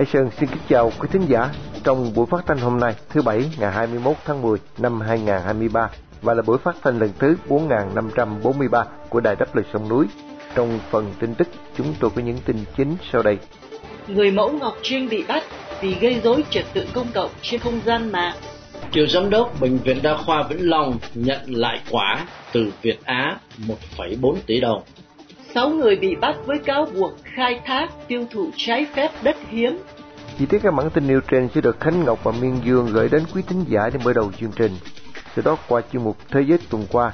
Hải Sơn xin kính chào quý thính giả trong buổi phát thanh hôm nay thứ Bảy ngày 21 tháng 10 năm 2023 và là buổi phát thanh lần thứ 4543 của Đài Đáp Lời Sông Núi. Trong phần tin tức, chúng tôi có những tin chính sau đây. Người mẫu Ngọc Trinh bị bắt vì gây rối trật tự công cộng trên không gian mạng. Cựu giám đốc Bệnh viện Đa khoa Vĩnh Long nhận lại quả từ Việt Á 1,4 tỷ đồng. Sáu người bị bắt với cáo buộc khai thác tiêu thụ trái phép đất hiếm. Chi tiết các bản tin nêu trên sẽ được Khánh Ngọc và Miên Dương gửi đến quý thính giả để mở đầu chương trình. Sau đó qua chuyên mục Thế giới tuần qua,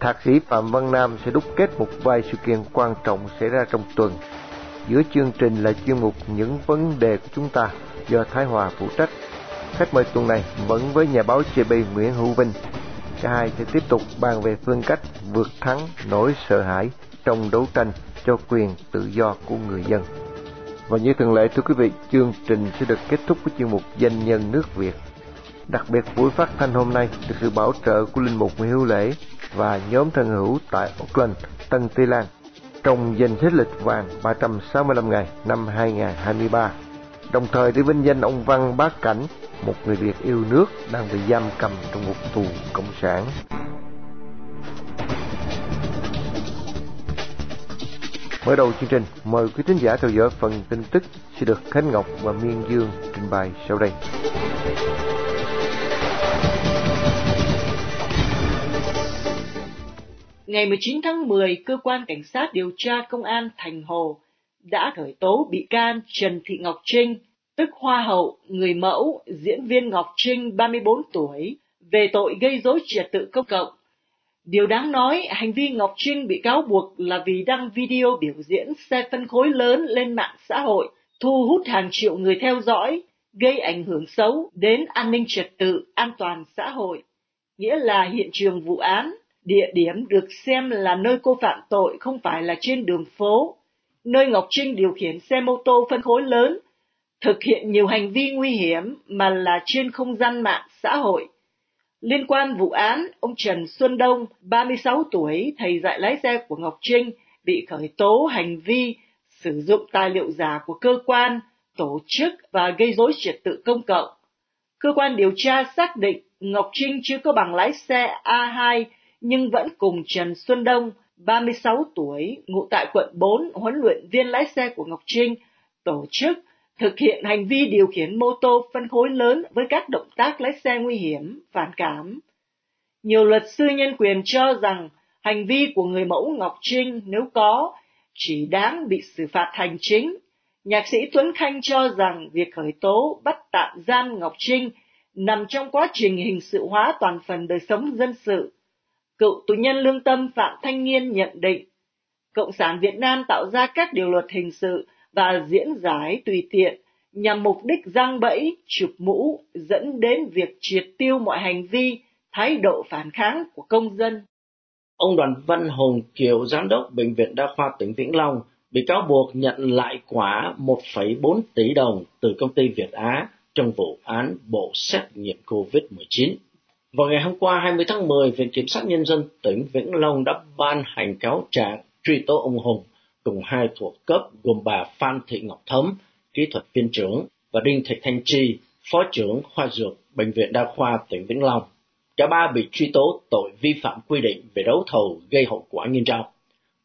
Thạc sĩ Phạm Văn Nam sẽ đúc kết một vài sự kiện quan trọng xảy ra trong tuần. Giữa chương trình là chuyên mục Những vấn đề của chúng ta do Thái Hòa phụ trách. Khách mời tuần này vẫn với nhà báo JB Nguyễn Hữu Vinh. Cả hai sẽ tiếp tục bàn về phương cách vượt thắng nỗi sợ hãi trong đấu tranh cho quyền tự do của người dân. Và như thường lệ thưa quý vị, chương trình sẽ được kết thúc với chuyên mục Danh nhân nước Việt. Đặc biệt buổi phát thanh hôm nay được sự bảo trợ của Linh Mục Nguyễn Hữu Lễ và nhóm thân hữu tại Auckland, Tân Tây Lan trong danh sách lịch vàng 365 ngày năm 2023. Đồng thời để vinh danh ông Văn Bá Cảnh, một người Việt yêu nước đang bị giam cầm trong một tù cộng sản. Mở đầu chương trình, mời quý thính giả theo dõi phần tin tức sẽ được Khánh Ngọc và Miên Dương trình bày sau đây. Ngày 19 tháng 10, cơ quan cảnh sát điều tra công an Thành Hồ đã khởi tố bị can Trần Thị Ngọc Trinh, tức Hoa hậu, người mẫu, diễn viên Ngọc Trinh 34 tuổi, về tội gây rối trật tự công cộng Điều đáng nói, hành vi Ngọc Trinh bị cáo buộc là vì đăng video biểu diễn xe phân khối lớn lên mạng xã hội, thu hút hàng triệu người theo dõi, gây ảnh hưởng xấu đến an ninh trật tự, an toàn xã hội. Nghĩa là hiện trường vụ án, địa điểm được xem là nơi cô phạm tội không phải là trên đường phố, nơi Ngọc Trinh điều khiển xe mô tô phân khối lớn, thực hiện nhiều hành vi nguy hiểm mà là trên không gian mạng xã hội Liên quan vụ án, ông Trần Xuân Đông, 36 tuổi, thầy dạy lái xe của Ngọc Trinh, bị khởi tố hành vi sử dụng tài liệu giả của cơ quan, tổ chức và gây rối trật tự công cộng. Cơ quan điều tra xác định Ngọc Trinh chưa có bằng lái xe A2 nhưng vẫn cùng Trần Xuân Đông, 36 tuổi, ngụ tại quận 4, huấn luyện viên lái xe của Ngọc Trinh, tổ chức thực hiện hành vi điều khiển mô tô phân khối lớn với các động tác lái xe nguy hiểm, phản cảm. Nhiều luật sư nhân quyền cho rằng hành vi của người mẫu Ngọc Trinh nếu có chỉ đáng bị xử phạt hành chính. Nhạc sĩ Tuấn Khanh cho rằng việc khởi tố bắt tạm giam Ngọc Trinh nằm trong quá trình hình sự hóa toàn phần đời sống dân sự. Cựu tù nhân lương tâm Phạm Thanh Niên nhận định, Cộng sản Việt Nam tạo ra các điều luật hình sự và diễn giải tùy tiện nhằm mục đích giăng bẫy, chụp mũ, dẫn đến việc triệt tiêu mọi hành vi, thái độ phản kháng của công dân. Ông Đoàn Văn Hùng, cựu giám đốc Bệnh viện Đa khoa tỉnh Vĩnh Long, bị cáo buộc nhận lại quả 1,4 tỷ đồng từ công ty Việt Á trong vụ án bộ xét nghiệm COVID-19. Vào ngày hôm qua 20 tháng 10, Viện Kiểm sát Nhân dân tỉnh Vĩnh Long đã ban hành cáo trạng truy tố ông Hùng cùng hai thuộc cấp gồm bà Phan Thị Ngọc Thấm, kỹ thuật viên trưởng và Đinh Thị Thanh Chi, phó trưởng khoa dược Bệnh viện Đa khoa tỉnh Vĩnh Long. Cả ba bị truy tố tội vi phạm quy định về đấu thầu gây hậu quả nghiêm trọng.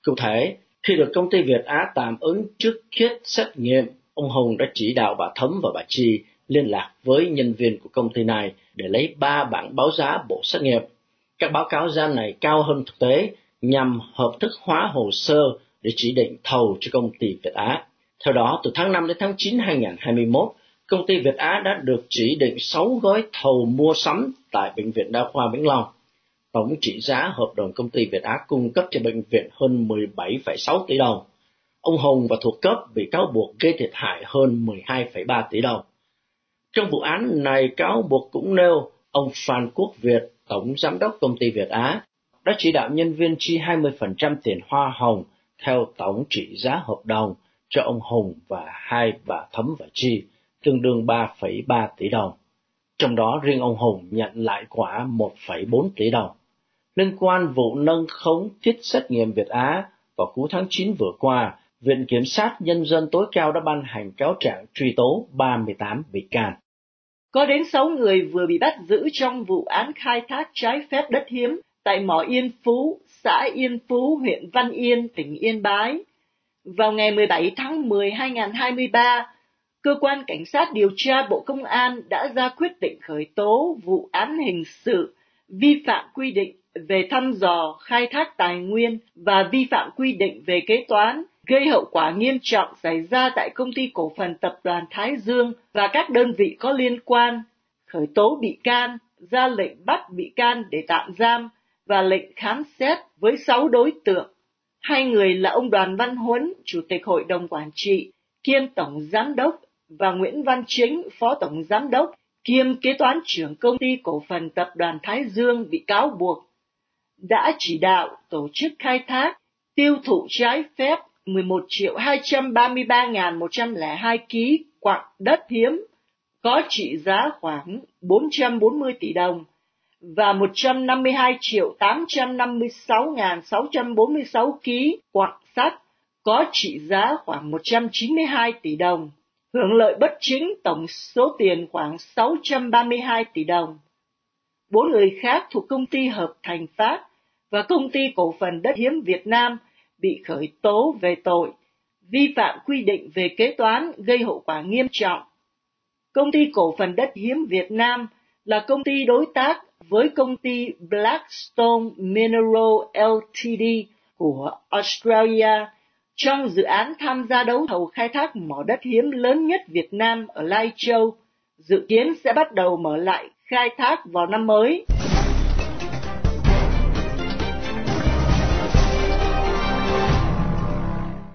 Cụ thể, khi được công ty Việt Á tạm ứng trước khiết xét nghiệm, ông Hùng đã chỉ đạo bà Thấm và bà Chi liên lạc với nhân viên của công ty này để lấy ba bản báo giá bộ xét nghiệm. Các báo cáo gian này cao hơn thực tế nhằm hợp thức hóa hồ sơ để chỉ định thầu cho công ty Việt Á. Theo đó, từ tháng 5 đến tháng 9 2021, công ty Việt Á đã được chỉ định 6 gói thầu mua sắm tại Bệnh viện Đa khoa Vĩnh Long. Tổng trị giá hợp đồng công ty Việt Á cung cấp cho bệnh viện hơn 17,6 tỷ đồng. Ông Hồng và thuộc cấp bị cáo buộc gây thiệt hại hơn 12,3 tỷ đồng. Trong vụ án này, cáo buộc cũng nêu ông Phan Quốc Việt, Tổng Giám đốc công ty Việt Á, đã chỉ đạo nhân viên chi 20% tiền hoa hồng theo tổng trị giá hợp đồng cho ông Hùng và hai bà Thấm và Chi, tương đương 3,3 tỷ đồng. Trong đó riêng ông Hùng nhận lại quả 1,4 tỷ đồng. Liên quan vụ nâng khống kit xét nghiệm Việt Á vào cuối tháng 9 vừa qua, Viện Kiểm sát Nhân dân tối cao đã ban hành cáo trạng truy tố 38 bị can. Có đến 6 người vừa bị bắt giữ trong vụ án khai thác trái phép đất hiếm tại mỏ Yên Phú, xã Yên Phú, huyện Văn Yên, tỉnh Yên Bái. Vào ngày 17 tháng 10 2023, Cơ quan Cảnh sát điều tra Bộ Công an đã ra quyết định khởi tố vụ án hình sự vi phạm quy định về thăm dò, khai thác tài nguyên và vi phạm quy định về kế toán gây hậu quả nghiêm trọng xảy ra tại công ty cổ phần tập đoàn Thái Dương và các đơn vị có liên quan, khởi tố bị can, ra lệnh bắt bị can để tạm giam và lệnh khám xét với 6 đối tượng. Hai người là ông Đoàn Văn Huấn, Chủ tịch Hội đồng Quản trị, kiêm Tổng Giám đốc và Nguyễn Văn Chính, Phó Tổng Giám đốc, kiêm kế toán trưởng công ty cổ phần tập đoàn Thái Dương bị cáo buộc đã chỉ đạo tổ chức khai thác, tiêu thụ trái phép 11 triệu 233.102 ký quặng đất hiếm có trị giá khoảng 440 tỷ đồng và 152 triệu 856.646 ký quặng sắt có trị giá khoảng 192 tỷ đồng, hưởng lợi bất chính tổng số tiền khoảng 632 tỷ đồng. Bốn người khác thuộc công ty Hợp Thành Phát và công ty cổ phần đất hiếm Việt Nam bị khởi tố về tội vi phạm quy định về kế toán gây hậu quả nghiêm trọng. Công ty cổ phần đất hiếm Việt Nam là công ty đối tác với công ty Blackstone Mineral Ltd của Australia trong dự án tham gia đấu thầu khai thác mỏ đất hiếm lớn nhất Việt Nam ở Lai Châu, dự kiến sẽ bắt đầu mở lại khai thác vào năm mới.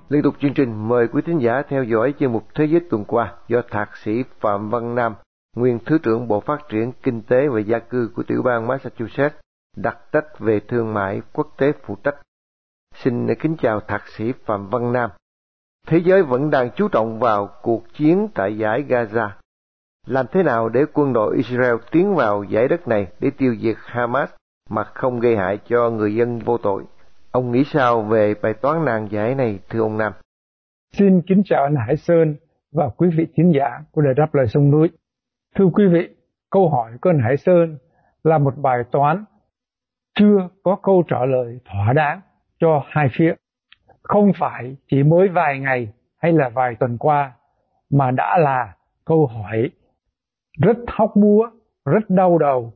Liên tục chương trình mời quý thính giả theo dõi chương mục Thế giới tuần qua do Thạc sĩ Phạm Văn Nam, nguyên Thứ trưởng Bộ Phát triển Kinh tế và Gia cư của tiểu bang Massachusetts, đặc trách về thương mại quốc tế phụ trách. Xin kính chào Thạc sĩ Phạm Văn Nam. Thế giới vẫn đang chú trọng vào cuộc chiến tại giải Gaza. Làm thế nào để quân đội Israel tiến vào giải đất này để tiêu diệt Hamas mà không gây hại cho người dân vô tội? Ông nghĩ sao về bài toán nan giải này thưa ông Nam? Xin kính chào anh Hải Sơn và quý vị khán giả của Đài Đáp Lời Sông Núi. Thưa quý vị, câu hỏi của anh Hải Sơn là một bài toán chưa có câu trả lời thỏa đáng cho hai phía. Không phải chỉ mới vài ngày hay là vài tuần qua mà đã là câu hỏi rất hóc búa, rất đau đầu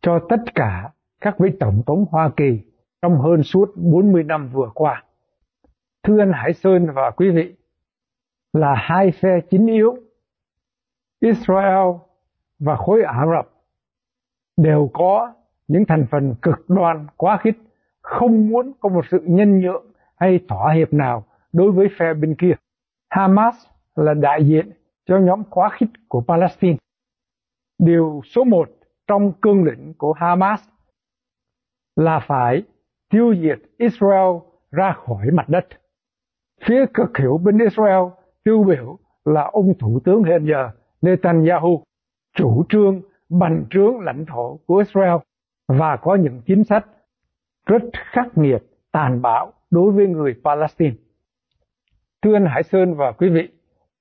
cho tất cả các vị tổng thống Hoa Kỳ trong hơn suốt 40 năm vừa qua. Thưa anh Hải Sơn và quý vị, là hai phe chính yếu, Israel và khối Ả Rập đều có những thành phần cực đoan quá khích, không muốn có một sự nhân nhượng hay thỏa hiệp nào đối với phe bên kia. Hamas là đại diện cho nhóm quá khích của Palestine. Điều số một trong cương lĩnh của Hamas là phải tiêu diệt Israel ra khỏi mặt đất. Phía cực hiểu bên Israel tiêu biểu là ông Thủ tướng hiện giờ Netanyahu, chủ trương bành trướng lãnh thổ của Israel và có những chính sách rất khắc nghiệt, tàn bạo đối với người Palestine. Thưa anh Hải Sơn và quý vị,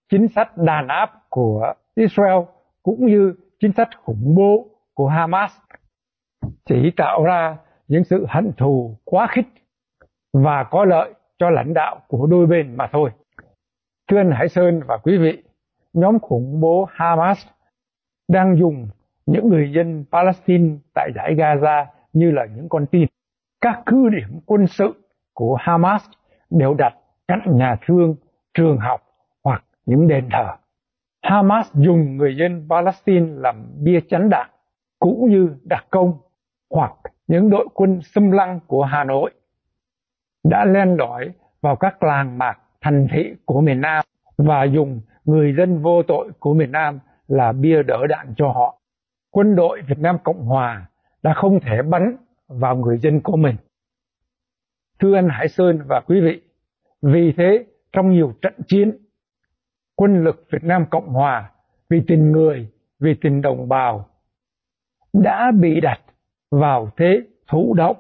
chính sách đàn áp của Israel cũng như chính sách khủng bố của Hamas chỉ tạo ra những sự hận thù quá khích và có lợi cho lãnh đạo của đôi bên mà thôi. Thưa anh Hải Sơn và quý vị, nhóm khủng bố Hamas đang dùng những người dân Palestine tại giải Gaza như là những con tin. Các cứ điểm quân sự của Hamas đều đặt cạnh nhà thương, trường học hoặc những đền thờ. Hamas dùng người dân Palestine làm bia chắn đạn cũng như đặc công hoặc những đội quân xâm lăng của Hà Nội đã len lỏi vào các làng mạc thành thị của miền Nam và dùng người dân vô tội của miền Nam là bia đỡ đạn cho họ. Quân đội Việt Nam Cộng Hòa đã không thể bắn vào người dân của mình. Thưa anh Hải Sơn và quý vị, vì thế trong nhiều trận chiến, quân lực Việt Nam Cộng Hòa vì tình người, vì tình đồng bào đã bị đặt vào thế thụ động.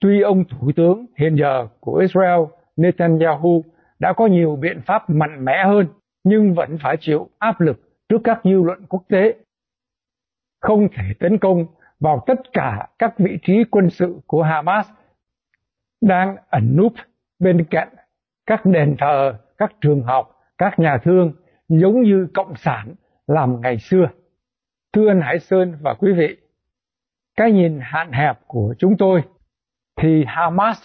Tuy ông Thủ tướng hiện giờ của Israel Netanyahu đã có nhiều biện pháp mạnh mẽ hơn nhưng vẫn phải chịu áp lực trước các dư luận quốc tế. Không thể tấn công vào tất cả các vị trí quân sự của Hamas đang ẩn núp bên cạnh các đền thờ, các trường học, các nhà thương giống như cộng sản làm ngày xưa. Thưa anh Hải Sơn và quý vị, cái nhìn hạn hẹp của chúng tôi thì Hamas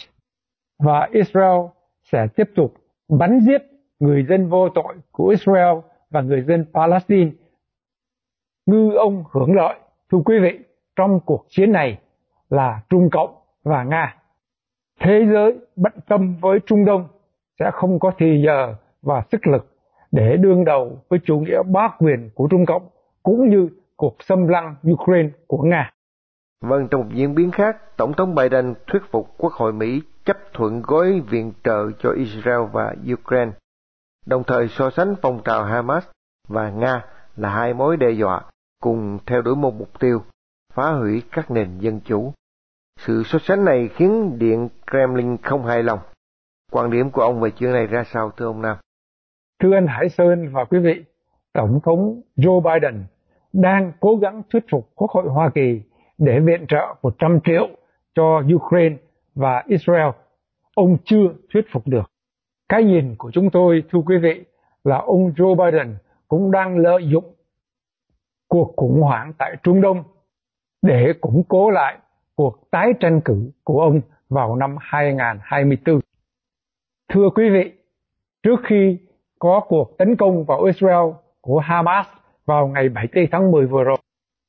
và Israel sẽ tiếp tục bắn giết người dân vô tội của Israel và người dân Palestine. Ngư ông hưởng lợi, thưa quý vị, trong cuộc chiến này là Trung Cộng và Nga. Thế giới bận tâm với Trung Đông sẽ không có thì giờ và sức lực để đương đầu với chủ nghĩa bá quyền của Trung Cộng cũng như cuộc xâm lăng Ukraine của Nga. Vâng, trong một diễn biến khác, Tổng thống Biden thuyết phục Quốc hội Mỹ chấp thuận gói viện trợ cho Israel và Ukraine, đồng thời so sánh phong trào Hamas và Nga là hai mối đe dọa cùng theo đuổi một mục tiêu phá hủy các nền dân chủ. Sự so sánh này khiến Điện Kremlin không hài lòng. Quan điểm của ông về chuyện này ra sao thưa ông Nam? Thưa anh Hải Sơn và quý vị, Tổng thống Joe Biden đang cố gắng thuyết phục Quốc hội Hoa Kỳ để viện trợ 100 triệu cho Ukraine và Israel. Ông chưa thuyết phục được. Cái nhìn của chúng tôi, thưa quý vị, là ông Joe Biden cũng đang lợi dụng cuộc khủng hoảng tại Trung Đông để củng cố lại cuộc tái tranh cử của ông vào năm 2024. Thưa quý vị, trước khi có cuộc tấn công vào Israel của Hamas vào ngày 7 tháng 10 vừa rồi,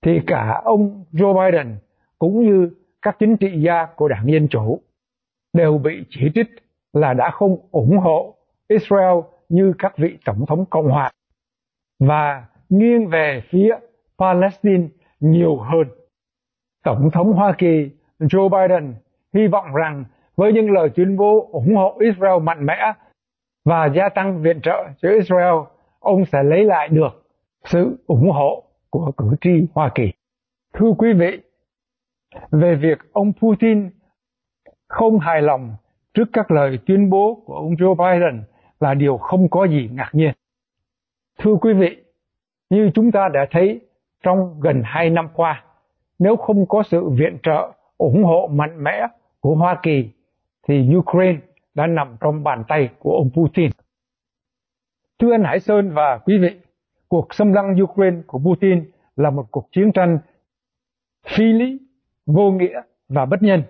thì cả ông Joe Biden cũng như các chính trị gia của đảng Dân Chủ đều bị chỉ trích là đã không ủng hộ Israel như các vị tổng thống Cộng hòa và nghiêng về phía Palestine nhiều hơn. Tổng thống Hoa Kỳ Joe Biden hy vọng rằng với những lời tuyên bố ủng hộ Israel mạnh mẽ và gia tăng viện trợ cho Israel, ông sẽ lấy lại được sự ủng hộ của cử tri Hoa Kỳ. Thưa quý vị, về việc ông Putin không hài lòng trước các lời tuyên bố của ông Joe Biden là điều không có gì ngạc nhiên. Thưa quý vị, như chúng ta đã thấy trong gần hai năm qua, nếu không có sự viện trợ ủng hộ mạnh mẽ của Hoa Kỳ thì Ukraine đã nằm trong bàn tay của ông Putin. Thưa anh Hải Sơn và quý vị, cuộc xâm lăng Ukraine của Putin là một cuộc chiến tranh phi lý, vô nghĩa và bất nhân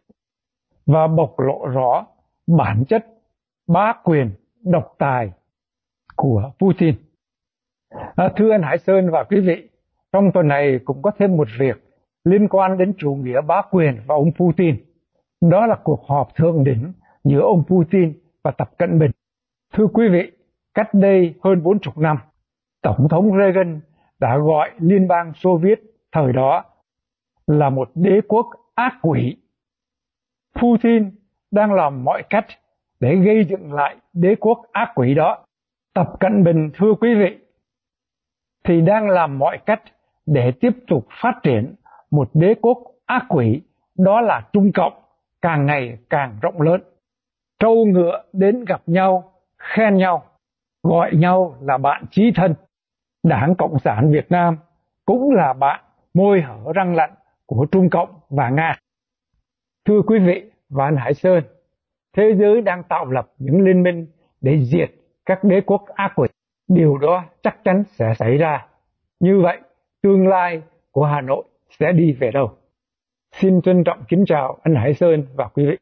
và bộc lộ rõ bản chất bá quyền độc tài của Putin. À, thưa anh Hải Sơn và quý vị, trong tuần này cũng có thêm một việc liên quan đến chủ nghĩa bá quyền và ông Putin. Đó là cuộc họp thượng đỉnh giữa ông Putin và Tập Cận Bình. Thưa quý vị, cách đây hơn 40 năm, Tổng thống Reagan đã gọi Liên bang Xô Viết thời đó là một đế quốc ác quỷ. Putin đang làm mọi cách để gây dựng lại đế quốc ác quỷ đó. Tập Cận Bình thưa quý vị, thì đang làm mọi cách để tiếp tục phát triển một đế quốc ác quỷ, đó là Trung Cộng, càng ngày càng rộng lớn. Trâu ngựa đến gặp nhau, khen nhau, gọi nhau là bạn chí thân. Đảng Cộng sản Việt Nam cũng là bạn môi hở răng lạnh của Trung Cộng và Nga. Thưa quý vị và anh Hải Sơn, thế giới đang tạo lập những liên minh để diệt các đế quốc ác quỷ. Điều đó chắc chắn sẽ xảy ra. Như vậy, tương lai của Hà Nội sẽ đi về đâu? Xin trân trọng kính chào anh Hải Sơn và quý vị.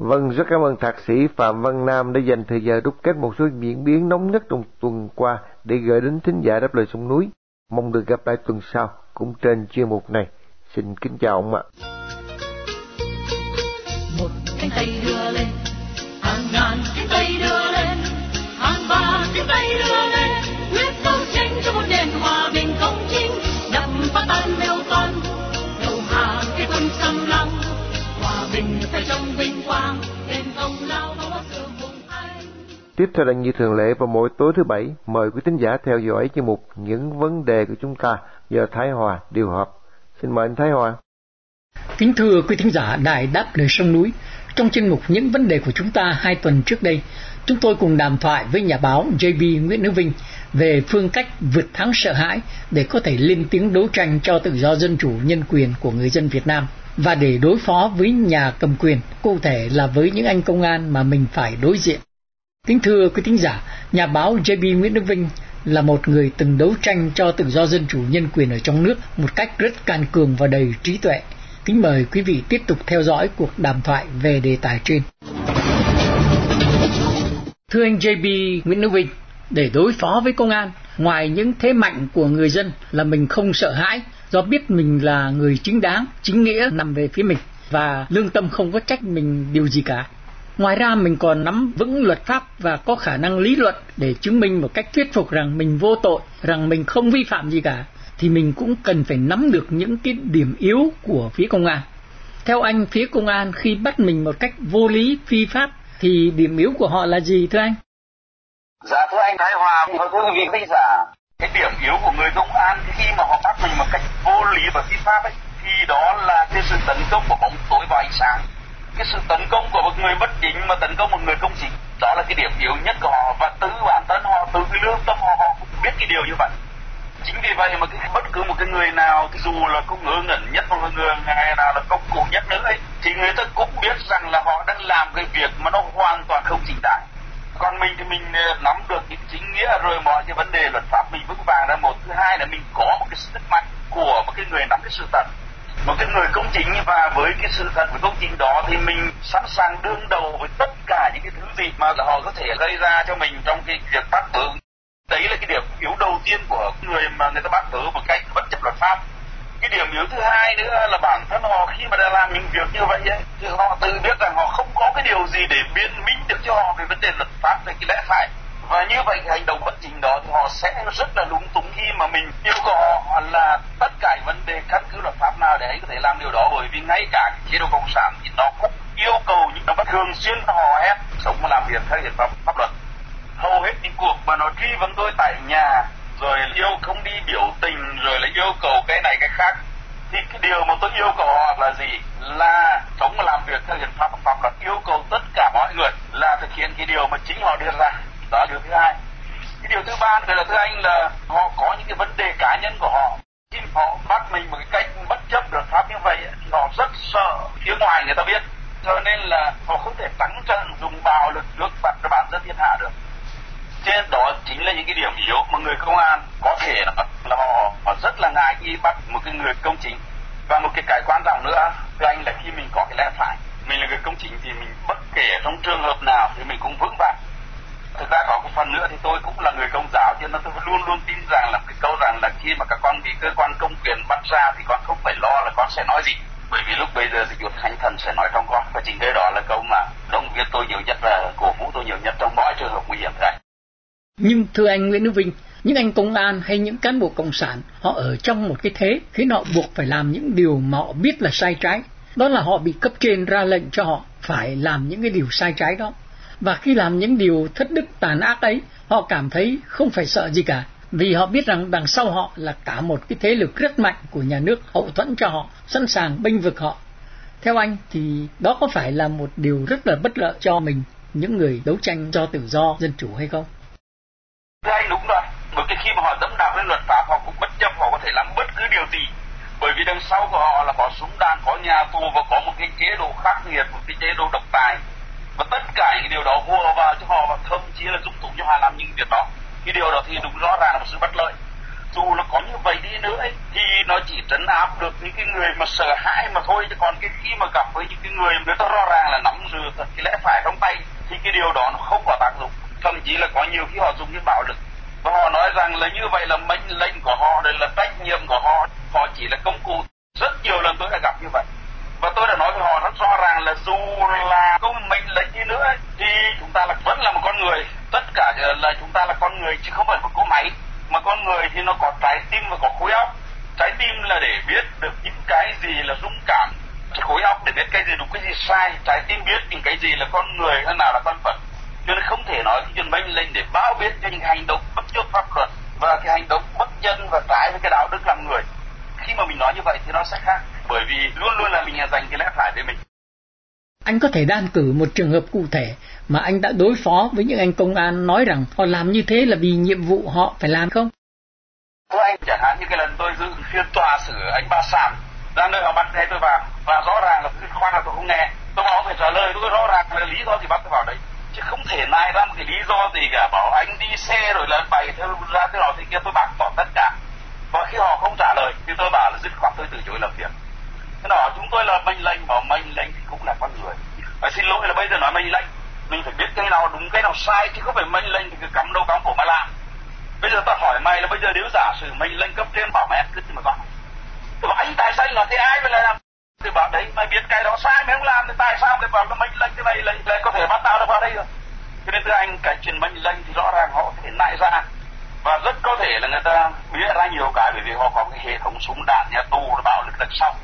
Vâng, rất cảm ơn Thạc sĩ Phạm Văn Nam đã dành thời giờ đúc kết một số diễn biến nóng nhất trong tuần qua để gửi đến thính giả đáp lời sông núi. Mong được gặp lại tuần sau cũng trên chuyên mục này. Xin kính chào ông ạ. À. Tiếp theo là như thường lệ vào mỗi tối thứ bảy, mời quý tín giả theo dõi chuyên mục những vấn đề của chúng ta do Thái Hòa điều hợp. Xin mời anh Thái Hòa. Kính thưa quý thính giả Đài Đáp Lời Sông Núi, Trong chuyên mục những vấn đề của chúng ta hai tuần trước đây, chúng tôi cùng đàm thoại với nhà báo JB Nguyễn Đức Vinh về phương cách vượt thắng sợ hãi để có thể lên tiếng đấu tranh cho tự do dân chủ nhân quyền của người dân Việt Nam và để đối phó với nhà cầm quyền, cụ thể là với những anh công an mà mình phải đối diện. Kính thưa quý thính giả, nhà báo JB Nguyễn Đức Vinh là một người từng đấu tranh cho tự do dân chủ nhân quyền ở trong nước một cách rất can cường và đầy trí tuệ. Kính mời quý vị tiếp tục theo dõi cuộc đàm thoại về đề tài trên. Thưa anh JB Nguyễn Đức Vinh, để đối phó với công an, ngoài những thế mạnh của người dân là mình không sợ hãi do biết mình là người chính đáng, chính nghĩa nằm về phía mình và lương tâm không có trách mình điều gì cả. Ngoài ra mình còn nắm vững luật pháp và có khả năng lý luận để chứng minh một cách thuyết phục rằng mình vô tội, rằng mình không vi phạm gì cả, thì mình cũng cần phải nắm được những cái điểm yếu của phía công an. Theo anh, phía công an khi bắt mình một cách vô lý, phi pháp, thì điểm yếu của họ là gì thưa anh? Dạ thưa anh Thái Hòa và thưa quý vị khán giả, cái điểm yếu của người công an khi mà họ bắt mình một cách vô lý và phi pháp ấy, thì đó là cái sự tấn công của bóng tối và ánh sáng cái sự tấn công của một người bất chính mà tấn công một người công chính. Đó là cái điểm yếu nhất của họ. Và từ bản thân họ từ cái lương tâm họ họ cũng biết cái điều như vậy. Chính vì vậy mà cái bất cứ một cái người nào dù là công ngớ ngẩn nhất một người ngày nào là công cụ nhất nữa ấy, thì người ta cũng biết rằng là họ đang làm cái việc mà nó hoàn toàn không chính đáng còn mình thì mình ờ, nắm được những chính nghĩa rồi mọi cái vấn đề luật pháp mình vững vàng là một thứ hai là mình có một cái sức mạnh của một cái người nắm cái sự thật một cái người công chính và với cái sự thật của công chính đó thì mình sẵn sàng đương đầu với tất cả những cái thứ gì mà họ có thể gây ra cho mình trong cái việc bắt giữ đấy là cái điểm yếu đầu tiên của người mà người ta bắt giữ một cách bất chấp luật pháp. Cái điểm yếu thứ hai nữa là bản thân họ khi mà đã làm những việc như vậy ấy, thì họ tự biết rằng họ không có cái điều gì để biện minh được cho họ về vấn đề luật pháp về cái lẽ phải. Và như vậy cái hành động bất chính đó thì họ sẽ rất là lúng túng khi mà mình yêu cầu họ là tất cả vấn đề căn cứ luật pháp nào để ấy có thể làm điều đó bởi vì ngay cả cái chế độ cộng sản thì nó cũng yêu cầu những động thường xuyên hò hét, sống và làm việc theo hiến pháp pháp luật. Hầu hết những cuộc mà nó truy vấn tôi tại nhà, rồi yêu không đi biểu tình, rồi là yêu cầu cái này, cái khác, thì cái điều mà tôi yêu cầu họ là gì là sống và làm việc theo hiến pháp và pháp luật, yêu cầu tất cả mọi người là thực hiện cái điều mà chính họ đưa ra. Đó là điều thứ hai. Cái điều thứ ba nữa là thưa anh là họ có những cái vấn đề cá nhân của họ. Khi họ bắt mình một cái cách bất chấp được pháp như vậy thì họ rất sợ phía ngoài người ta biết. Cho nên là họ không thể trắng trợn dùng bạo lực nước bắt cho bản dân thiên hạ được. Trên đó chính là những cái điểm yếu mà người công an có thể là, là họ, họ rất là ngại khi bắt một cái người công chính. Và một cái cái quan trọng nữa thưa anh là khi mình có cái lẽ phải mình là người công chính thì mình bất kể trong trường hợp nào thì mình cũng vững vàng. Thực ra có một phần nữa thì tôi cũng là người công giáo cho nên tôi luôn luôn tin rằng là cái câu rằng là khi mà các con bị cơ quan công quyền bắt ra thì con không phải lo là con sẽ nói gì bởi vì lúc bây giờ thì chúa thánh thần sẽ nói trong con. Và chính cái đó là câu mà động viên tôi nhiều nhất là cổ vũ tôi nhiều nhất trong mọi trường hợp nguy hiểm này. Nhưng thưa anh Nguyễn Đức Vinh, những anh công an hay những cán bộ cộng sản, họ ở trong một cái thế khiến họ buộc phải làm những điều mà họ biết là sai trái. Đó là họ bị cấp trên ra lệnh cho họ phải làm những cái điều sai trái đó. Và khi làm những điều thất đức tàn ác ấy, họ cảm thấy không phải sợ gì cả vì họ biết rằng đằng sau họ là cả một cái thế lực rất mạnh của nhà nước hậu thuẫn cho họ, sẵn sàng bênh vực họ. Theo anh thì đó có phải là một điều rất là bất lợi cho mình, những người đấu tranh cho tự do dân chủ hay không? Thưa anh, đúng rồi. Bởi cái khi mà họ dẫm đạp lên luật pháp, họ cũng bất chấp, họ có thể làm bất cứ điều gì. Bởi vì đằng sau của họ là có súng đạn, có nhà tù và có một cái chế độ khắc nghiệt, một cái chế độ độc tài. Và tất cả những điều đó hùa vào cho họ và thậm chí là giúp tụng cho họ làm những việc đó cái điều đó thì đúng rõ ràng là một sự bất lợi. Dù là có như vậy đi nữa ấy, thì nó chỉ trấn áp được những cái người mà sợ hãi mà thôi. Chứ còn cái khi mà gặp với những cái người người ta rõ ràng là nắm giữ cái lẽ phải trong tay thì cái điều đó nó không có tác dụng. Thậm chí là có nhiều khi họ dùng cái bạo lực. Và họ nói rằng là như vậy là mệnh lệnh của họ đây là trách nhiệm của họ. Họ chỉ là công cụ. Rất nhiều lần tôi đã gặp như vậy. Và tôi đã nói với họ rất rõ ràng là dù là có mệnh lệnh đi nữa thì chúng ta là vẫn là một con người tất cả là chúng ta là con người chứ không phải một cỗ máy. Mà con người thì nó có trái tim và có khối óc. Trái tim là để biết được những cái gì là dũng cảm. Khối óc để biết cái gì đúng, cái gì sai. Trái tim biết những cái gì là con người hay nào là con vật cho nên không thể nói cái chuyện mệnh lệnh để báo biết cho những hành động bất chấp pháp luật và cái hành động bất nhân và trái với cái đạo đức làm người. Khi mà mình nói như vậy thì nó sẽ khác. Bởi vì luôn luôn là mình dành cái lẽ phải với mình anh có thể đan cử một trường hợp cụ thể mà anh đã đối phó với những anh công an nói rằng họ làm như thế là vì nhiệm vụ họ phải làm không? Thưa anh, chẳng hạn như cái lần tôi dự phiên tòa xử anh Ba Sàm, ra nơi họ bắt xe tôi vào, và rõ ràng là cái khoan là tôi không nghe. Tôi bảo phải trả lời, tôi rõ ràng là lý do thì bắt tôi vào đấy. Chứ không thể nai ra một cái lý do gì cả, bảo anh đi xe rồi là bày theo ra thế nào thì kia tôi bác bỏ tất cả. Và khi họ không trả lời thì tôi bảo là dứt khoát tôi từ chối làm việc. Thế nào? Chúng tôi là mệnh lệnh, bảo mệnh lệnh thì cũng là con người. Và xin lỗi là bây giờ nói mệnh lệnh, mình phải biết cái nào đúng cái nào sai chứ không phải mệnh lệnh thì cứ cắm đâu cắm cổ mà làm. Bây giờ ta hỏi mày là bây giờ nếu giả sử mệnh lệnh cấp trên bảo mày cứ mà gọi tôi bảo anh tại sao là thế? Ai phải làm? Thì bảo đấy mày biết cái đó sai mày không làm thì tại sao mày bảo là mệnh lệnh cái này? Lại, lại có thể bắt tao được vào đây rồi cho nên thưa anh cái chuyện mệnh lệnh thì rõ ràng họ có thể nại ra. Và rất có thể là người ta biết ra nhiều cái bởi vì họ có cái hệ thống súng đạn nhà tù bạo lực đằng sau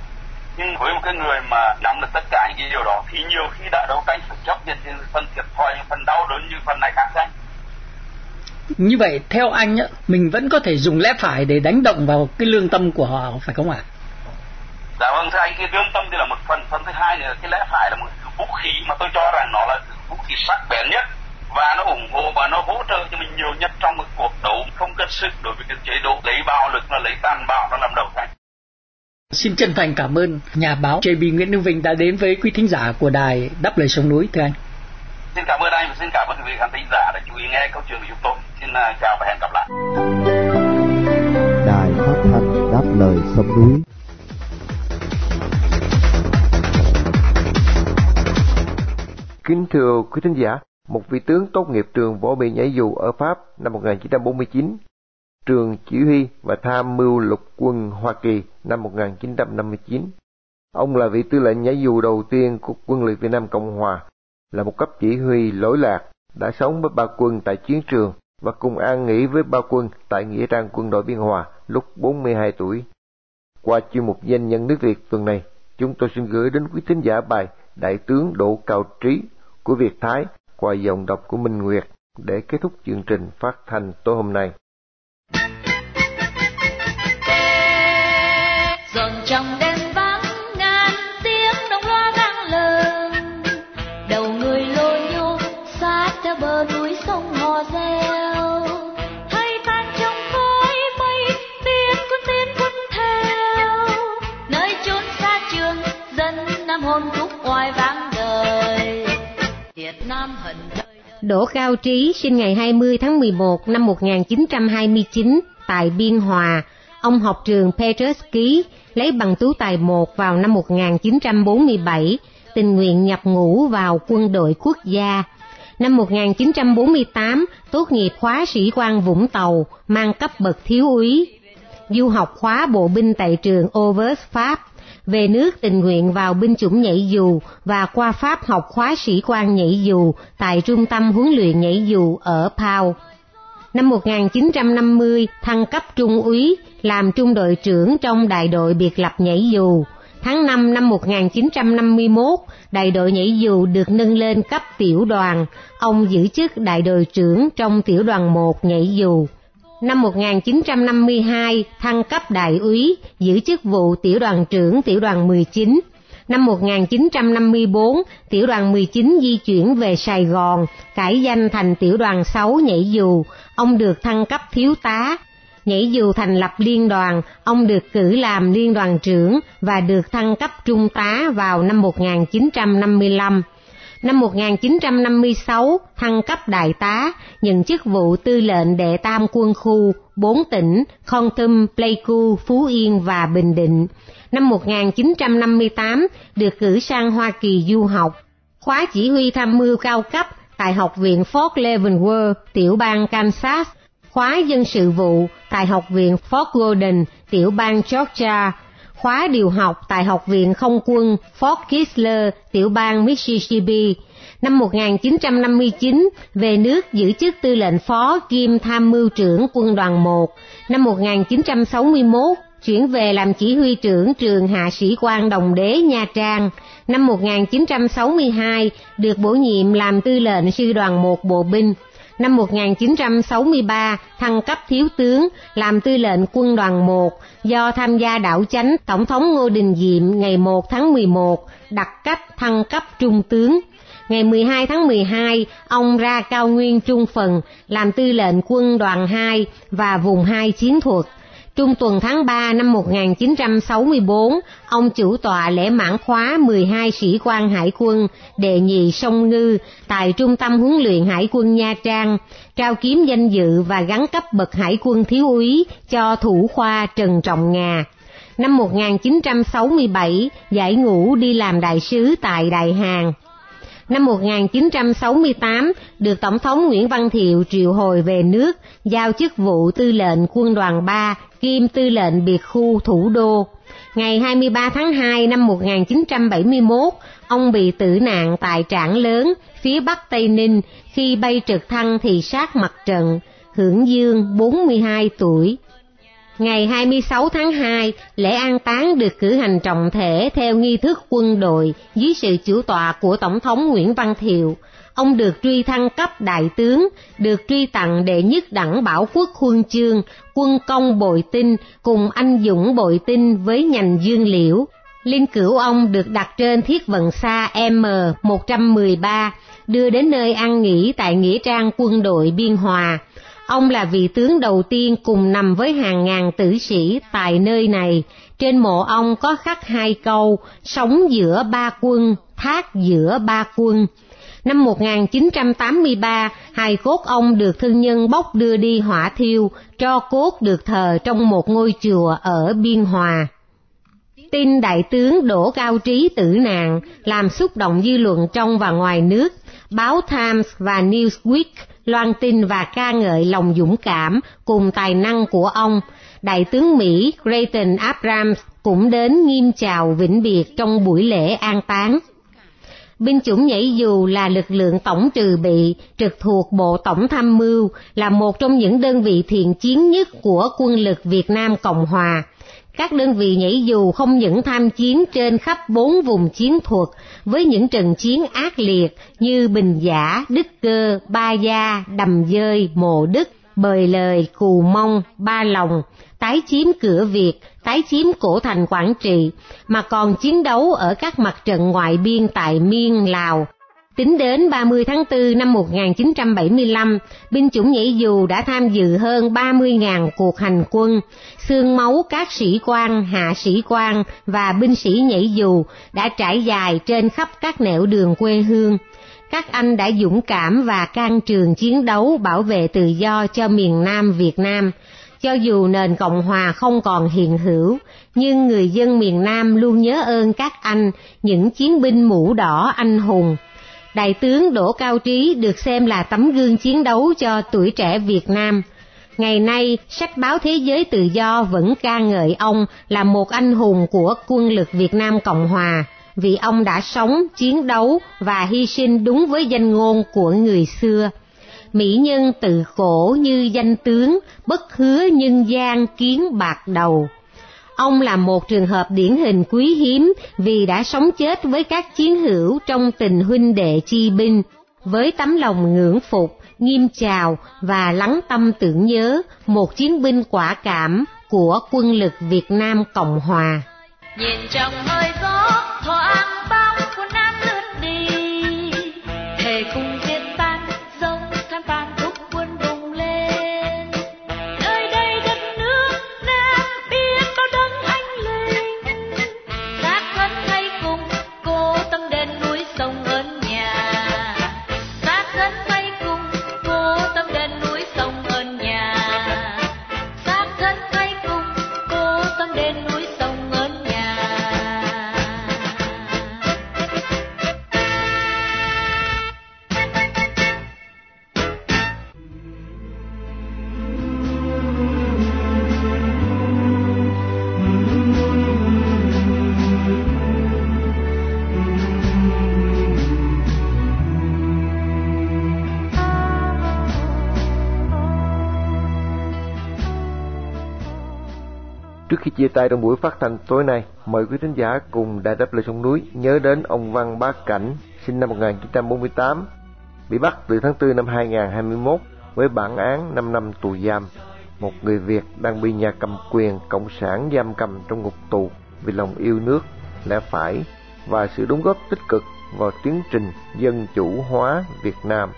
nhưng với một cái người mà nắm được tất cả những cái điều đó thì nhiều khi đã đấu tranh phải chấp nhận những phần thiệt thòi những phần đau đớn như phần này khác danh như vậy theo anh á mình vẫn có thể dùng lẽ phải để đánh động vào cái lương tâm của họ phải không ạ? Dạ vâng thưa anh cái lương tâm thì là một phần phần thứ hai là cái lẽ phải là một vũ khí mà tôi cho rằng nó là vũ khí sắc bén nhất và nó ủng hộ và nó hỗ trợ cho mình nhiều nhất trong một cuộc đấu không cất sức đối với cái chế độ lấy bạo lực nó lấy tàn bạo nó làm đầu thành Xin chân thành cảm ơn nhà báo JB Nguyễn Đức Vinh đã đến với quý thính giả của đài Đáp Lời Sông Núi thưa anh. Xin cảm ơn anh và xin cảm ơn quý vị khán thính giả đã chú ý nghe câu chuyện của chúng tôi. Xin uh, chào và hẹn gặp lại. Đài phát thanh Đáp Lời Sông Núi Kính thưa quý thính giả, một vị tướng tốt nghiệp trường võ bị nhảy dù ở Pháp năm 1949 trường chỉ huy và tham mưu lục quân Hoa Kỳ năm 1959. Ông là vị tư lệnh nhảy dù đầu tiên của quân lực Việt Nam Cộng Hòa, là một cấp chỉ huy lỗi lạc, đã sống với ba quân tại chiến trường và cùng an nghỉ với ba quân tại Nghĩa trang quân đội Biên Hòa lúc 42 tuổi. Qua chuyên mục danh nhân nước Việt tuần này, chúng tôi xin gửi đến quý thính giả bài Đại tướng Đỗ Cao Trí của Việt Thái qua dòng đọc của Minh Nguyệt để kết thúc chương trình phát thanh tối hôm nay dồn trong đêm vắng, ngàn tiếng đồng loa vang lớn đầu người lô nhô sát theo bờ núi sông hò reo. Hay tan trong khói mây tiếng quân tiến quân theo. Nơi chốn xa trường, dân nam hồn khúc oai vang Đỗ Cao Trí sinh ngày 20 tháng 11 năm 1929 tại Biên Hòa. Ông học trường Petrus lấy bằng tú tài 1 vào năm 1947, tình nguyện nhập ngũ vào quân đội quốc gia. Năm 1948, tốt nghiệp khóa sĩ quan Vũng Tàu, mang cấp bậc thiếu úy. Du học khóa bộ binh tại trường Overs Pháp, về nước tình nguyện vào binh chủng nhảy dù và qua Pháp học khóa sĩ quan nhảy dù tại trung tâm huấn luyện nhảy dù ở Pau. Năm 1950, thăng cấp trung úy, làm trung đội trưởng trong đại đội biệt lập nhảy dù. Tháng 5 năm 1951, đại đội nhảy dù được nâng lên cấp tiểu đoàn. Ông giữ chức đại đội trưởng trong tiểu đoàn 1 nhảy dù. Năm 1952, thăng cấp đại úy, giữ chức vụ tiểu đoàn trưởng tiểu đoàn 19. Năm 1954, tiểu đoàn 19 di chuyển về Sài Gòn, cải danh thành tiểu đoàn 6 nhảy dù. Ông được thăng cấp thiếu tá. Nhảy dù thành lập liên đoàn, ông được cử làm liên đoàn trưởng và được thăng cấp trung tá vào năm 1955. Năm 1956, thăng cấp đại tá, nhận chức vụ tư lệnh đệ tam quân khu, bốn tỉnh, Kon Tum, Pleiku, Phú Yên và Bình Định. Năm 1958, được cử sang Hoa Kỳ du học. Khóa chỉ huy tham mưu cao cấp tại Học viện Fort Leavenworth, tiểu bang Kansas. Khóa dân sự vụ tại Học viện Fort Gordon, tiểu bang Georgia khóa điều học tại Học viện Không quân Fort Kistler, tiểu bang Mississippi. Năm 1959, về nước giữ chức tư lệnh phó kiêm tham mưu trưởng quân đoàn 1. Năm 1961, chuyển về làm chỉ huy trưởng trường hạ sĩ quan Đồng Đế Nha Trang. Năm 1962, được bổ nhiệm làm tư lệnh sư đoàn 1 bộ binh. Năm 1963, thăng cấp thiếu tướng, làm tư lệnh quân đoàn 1, do tham gia đảo chánh Tổng thống Ngô Đình Diệm ngày 1 tháng 11, đặt cách thăng cấp trung tướng. Ngày 12 tháng 12, ông ra cao nguyên trung phần, làm tư lệnh quân đoàn 2 và vùng 2 chiến thuật. Trung tuần tháng 3 năm 1964, ông chủ tọa lễ mãn khóa 12 sĩ quan hải quân đệ nhị sông Ngư tại Trung tâm huấn luyện hải quân Nha Trang, trao kiếm danh dự và gắn cấp bậc hải quân thiếu úy cho thủ khoa Trần Trọng Ngà. Năm 1967, giải ngũ đi làm đại sứ tại Đại Hàn. Năm 1968, được Tổng thống Nguyễn Văn Thiệu triệu hồi về nước, giao chức vụ tư lệnh quân đoàn 3 kiêm tư lệnh biệt khu thủ đô. Ngày 23 tháng 2 năm 1971, ông bị tử nạn tại Trảng Lớn, phía bắc Tây Ninh khi bay trực thăng thị sát mặt trận, hưởng dương 42 tuổi. Ngày 26 tháng 2, lễ an táng được cử hành trọng thể theo nghi thức quân đội dưới sự chủ tọa của Tổng thống Nguyễn Văn Thiệu. Ông được truy thăng cấp đại tướng, được truy tặng đệ nhất đẳng bảo quốc huân chương, quân công bội tinh cùng anh dũng bội tinh với nhành dương liễu. Linh cửu ông được đặt trên thiết vận xa M113, đưa đến nơi ăn nghỉ tại Nghĩa trang quân đội Biên Hòa. Ông là vị tướng đầu tiên cùng nằm với hàng ngàn tử sĩ tại nơi này. Trên mộ ông có khắc hai câu, sống giữa ba quân, thác giữa ba quân. Năm 1983, hài cốt ông được thương nhân bốc đưa đi hỏa thiêu, cho cốt được thờ trong một ngôi chùa ở Biên Hòa. Tin đại tướng Đỗ Cao Trí tử nạn làm xúc động dư luận trong và ngoài nước. Báo Times và Newsweek loan tin và ca ngợi lòng dũng cảm cùng tài năng của ông. Đại tướng Mỹ Creighton Abrams cũng đến nghiêm chào vĩnh biệt trong buổi lễ an táng. Binh chủng nhảy dù là lực lượng tổng trừ bị trực thuộc Bộ Tổng Tham mưu, là một trong những đơn vị thiện chiến nhất của quân lực Việt Nam Cộng Hòa. Các đơn vị nhảy dù không những tham chiến trên khắp bốn vùng chiến thuật với những trận chiến ác liệt như Bình Giả, Đức Cơ, Ba Gia, Đầm Dơi, Mộ Đức, Bời Lời, Cù Mông, Ba Lòng, tái chiếm cửa Việt, tái chiếm cổ thành Quảng Trị, mà còn chiến đấu ở các mặt trận ngoại biên tại Miên, Lào. Tính đến 30 tháng 4 năm 1975, binh chủng nhảy dù đã tham dự hơn 30.000 cuộc hành quân, xương máu các sĩ quan, hạ sĩ quan và binh sĩ nhảy dù đã trải dài trên khắp các nẻo đường quê hương. Các anh đã dũng cảm và can trường chiến đấu bảo vệ tự do cho miền Nam Việt Nam, cho dù nền Cộng Hòa không còn hiện hữu, nhưng người dân miền Nam luôn nhớ ơn các anh, những chiến binh mũ đỏ anh hùng. Đại tướng Đỗ Cao Trí được xem là tấm gương chiến đấu cho tuổi trẻ Việt Nam. Ngày nay, sách báo Thế giới Tự do vẫn ca ngợi ông là một anh hùng của quân lực Việt Nam Cộng Hòa, vì ông đã sống, chiến đấu và hy sinh đúng với danh ngôn của người xưa mỹ nhân tự cổ như danh tướng, bất hứa nhân gian kiến bạc đầu. Ông là một trường hợp điển hình quý hiếm vì đã sống chết với các chiến hữu trong tình huynh đệ chi binh, với tấm lòng ngưỡng phục, nghiêm chào và lắng tâm tưởng nhớ một chiến binh quả cảm của quân lực Việt Nam Cộng Hòa. Nhìn trong hơi gió thoáng bóng chia tay trong buổi phát thanh tối nay, mời quý thính giả cùng Đài Đáp Lời Sông Núi nhớ đến ông Văn Bá Cảnh, sinh năm 1948, bị bắt từ tháng 4 năm 2021 với bản án 5 năm tù giam. Một người Việt đang bị nhà cầm quyền cộng sản giam cầm trong ngục tù vì lòng yêu nước, lẽ phải và sự đóng góp tích cực vào tiến trình dân chủ hóa Việt Nam